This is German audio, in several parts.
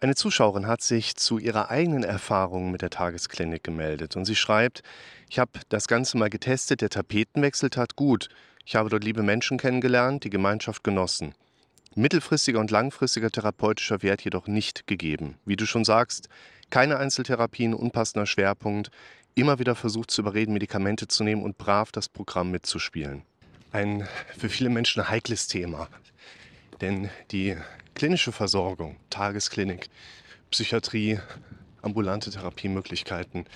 Eine Zuschauerin hat sich zu ihrer eigenen Erfahrung mit der Tagesklinik gemeldet und sie schreibt, ich habe das Ganze mal getestet, der Tapetenwechsel tat gut. Ich habe dort liebe Menschen kennengelernt, die Gemeinschaft genossen. Mittelfristiger und langfristiger therapeutischer Wert jedoch nicht gegeben. Wie du schon sagst, keine Einzeltherapien, unpassender Schwerpunkt, immer wieder versucht zu überreden, Medikamente zu nehmen und brav das Programm mitzuspielen. Ein für viele Menschen heikles Thema. Denn die klinische Versorgung, Tagesklinik, Psychiatrie, ambulante Therapiemöglichkeiten,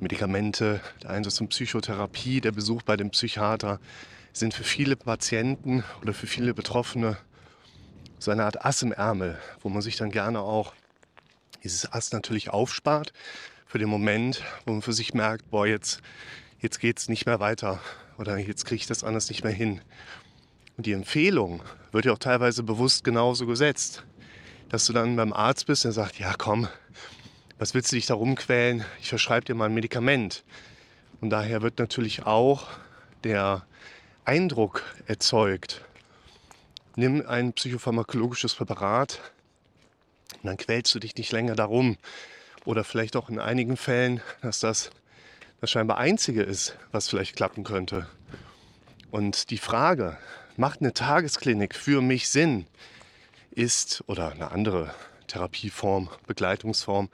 Medikamente, der Einsatz von Psychotherapie, der Besuch bei dem Psychiater sind für viele Patienten oder für viele Betroffene so eine Art Ass im Ärmel, wo man sich dann gerne auch dieses Ass natürlich aufspart für den Moment, wo man für sich merkt, boah, jetzt, jetzt geht es nicht mehr weiter oder jetzt kriege ich das anders nicht mehr hin. Und die Empfehlung wird ja auch teilweise bewusst genauso gesetzt, dass du dann beim Arzt bist und sagt, ja komm, was willst du dich da rumquälen? Ich verschreibe dir mal ein Medikament. Und daher wird natürlich auch der Eindruck erzeugt, nimm ein psychopharmakologisches Präparat und dann quälst du dich nicht länger darum. Oder vielleicht auch in einigen Fällen, dass das das scheinbar Einzige ist, was vielleicht klappen könnte. Und die Frage, macht eine Tagesklinik für mich Sinn, ist, oder eine andere Therapieform, Begleitungsform,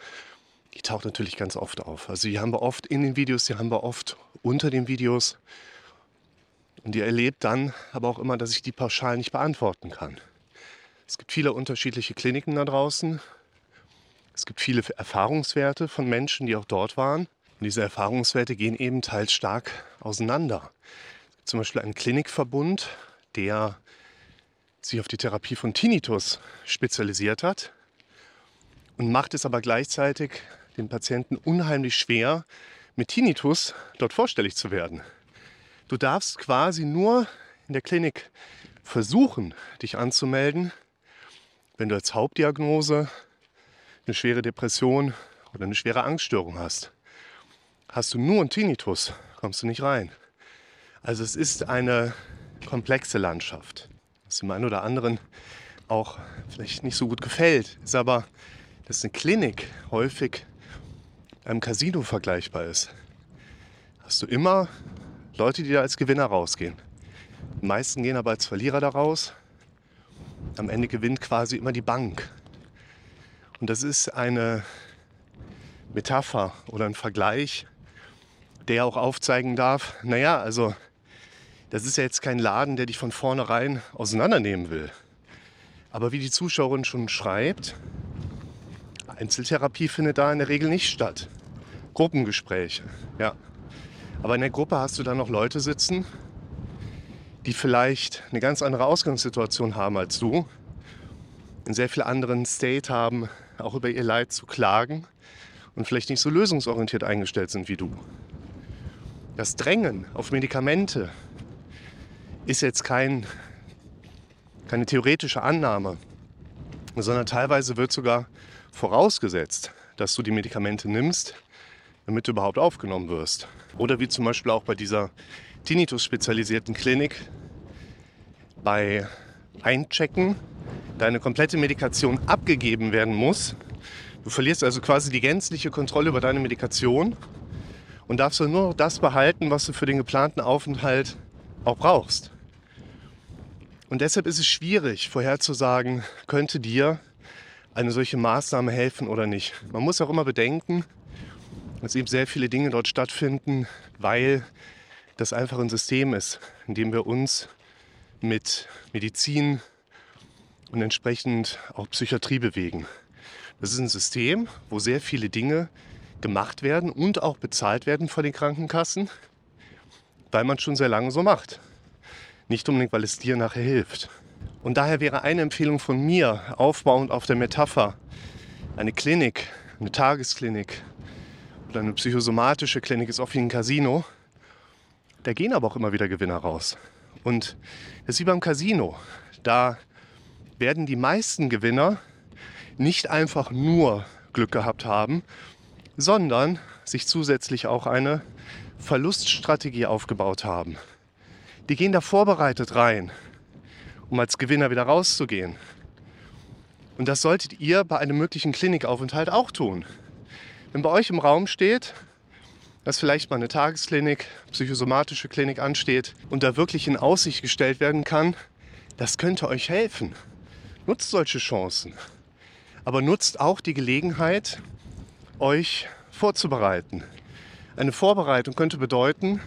die taucht natürlich ganz oft auf. Also die haben wir oft in den Videos, die haben wir oft unter den Videos. Und ihr erlebt dann aber auch immer, dass ich die pauschal nicht beantworten kann. Es gibt viele unterschiedliche Kliniken da draußen. Es gibt viele Erfahrungswerte von Menschen, die auch dort waren. Und diese Erfahrungswerte gehen eben teils stark auseinander. Zum Beispiel einen Klinikverbund, der sich auf die Therapie von Tinnitus spezialisiert hat und macht es aber gleichzeitig den Patienten unheimlich schwer, mit Tinnitus dort vorstellig zu werden. Du darfst quasi nur in der Klinik versuchen, dich anzumelden, wenn du als Hauptdiagnose eine schwere Depression oder eine schwere Angststörung hast. Hast du nur einen Tinnitus, kommst du nicht rein. Also es ist eine komplexe Landschaft. Was dem einen oder anderen auch vielleicht nicht so gut gefällt, ist aber, dass eine Klinik häufig einem Casino vergleichbar ist. Hast du immer Leute, die da als Gewinner rausgehen. Die meisten gehen aber als Verlierer da raus. Am Ende gewinnt quasi immer die Bank. Und das ist eine Metapher oder ein Vergleich, der auch aufzeigen darf, naja, also das ist ja jetzt kein Laden, der dich von vornherein auseinandernehmen will. Aber wie die Zuschauerin schon schreibt, Einzeltherapie findet da in der Regel nicht statt. Gruppengespräche, ja. Aber in der Gruppe hast du dann noch Leute sitzen, die vielleicht eine ganz andere Ausgangssituation haben als du, in sehr viel anderen State haben, auch über ihr Leid zu klagen und vielleicht nicht so lösungsorientiert eingestellt sind wie du. Das Drängen auf Medikamente ist jetzt kein, keine theoretische Annahme, sondern teilweise wird sogar vorausgesetzt, dass du die Medikamente nimmst, damit du überhaupt aufgenommen wirst. Oder wie zum Beispiel auch bei dieser Tinnitus-spezialisierten Klinik bei Einchecken deine komplette Medikation abgegeben werden muss. Du verlierst also quasi die gänzliche Kontrolle über deine Medikation und darfst nur noch das behalten, was du für den geplanten Aufenthalt auch brauchst. Und deshalb ist es schwierig vorherzusagen, könnte dir eine solche Maßnahme helfen oder nicht. Man muss auch immer bedenken, dass eben sehr viele Dinge dort stattfinden, weil das einfach ein System ist, in dem wir uns mit Medizin und entsprechend auch Psychiatrie bewegen. Das ist ein System, wo sehr viele Dinge gemacht werden und auch bezahlt werden von den Krankenkassen, weil man schon sehr lange so macht. Nicht unbedingt, weil es dir nachher hilft. Und daher wäre eine Empfehlung von mir, aufbauend auf der Metapher, eine Klinik, eine Tagesklinik oder eine psychosomatische Klinik ist oft wie ein Casino. Da gehen aber auch immer wieder Gewinner raus. Und das ist wie beim Casino. Da werden die meisten Gewinner nicht einfach nur Glück gehabt haben, sondern sich zusätzlich auch eine Verluststrategie aufgebaut haben. Die gehen da vorbereitet rein, um als Gewinner wieder rauszugehen. Und das solltet ihr bei einem möglichen Klinikaufenthalt auch tun. Wenn bei euch im Raum steht, dass vielleicht mal eine Tagesklinik, psychosomatische Klinik ansteht und da wirklich in Aussicht gestellt werden kann, das könnte euch helfen. Nutzt solche Chancen. Aber nutzt auch die Gelegenheit, euch vorzubereiten. Eine Vorbereitung könnte bedeuten,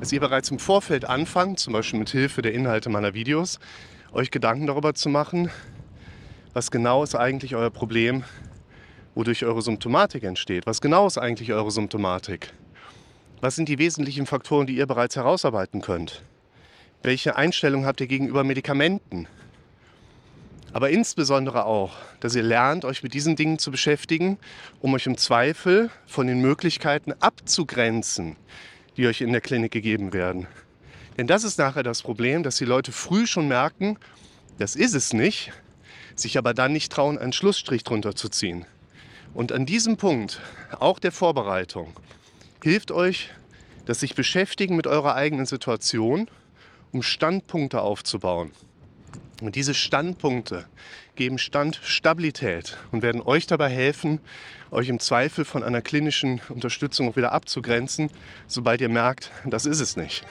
dass ihr bereits im Vorfeld anfangt, zum Beispiel mit Hilfe der Inhalte meiner Videos, euch Gedanken darüber zu machen, was genau ist eigentlich euer Problem, wodurch eure Symptomatik entsteht. Was genau ist eigentlich eure Symptomatik? Was sind die wesentlichen Faktoren, die ihr bereits herausarbeiten könnt? Welche Einstellung habt ihr gegenüber Medikamenten? Aber insbesondere auch, dass ihr lernt, euch mit diesen Dingen zu beschäftigen, um euch im Zweifel von den Möglichkeiten abzugrenzen, die euch in der Klinik gegeben werden. Denn das ist nachher das Problem, dass die Leute früh schon merken, das ist es nicht, sich aber dann nicht trauen, einen Schlussstrich drunter zu ziehen. Und an diesem Punkt, auch der Vorbereitung, hilft euch das sich beschäftigen mit eurer eigenen Situation, um Standpunkte aufzubauen. Und diese Standpunkte geben Standstabilität und werden euch dabei helfen, euch im Zweifel von einer klinischen Unterstützung wieder abzugrenzen, sobald ihr merkt, das ist es nicht.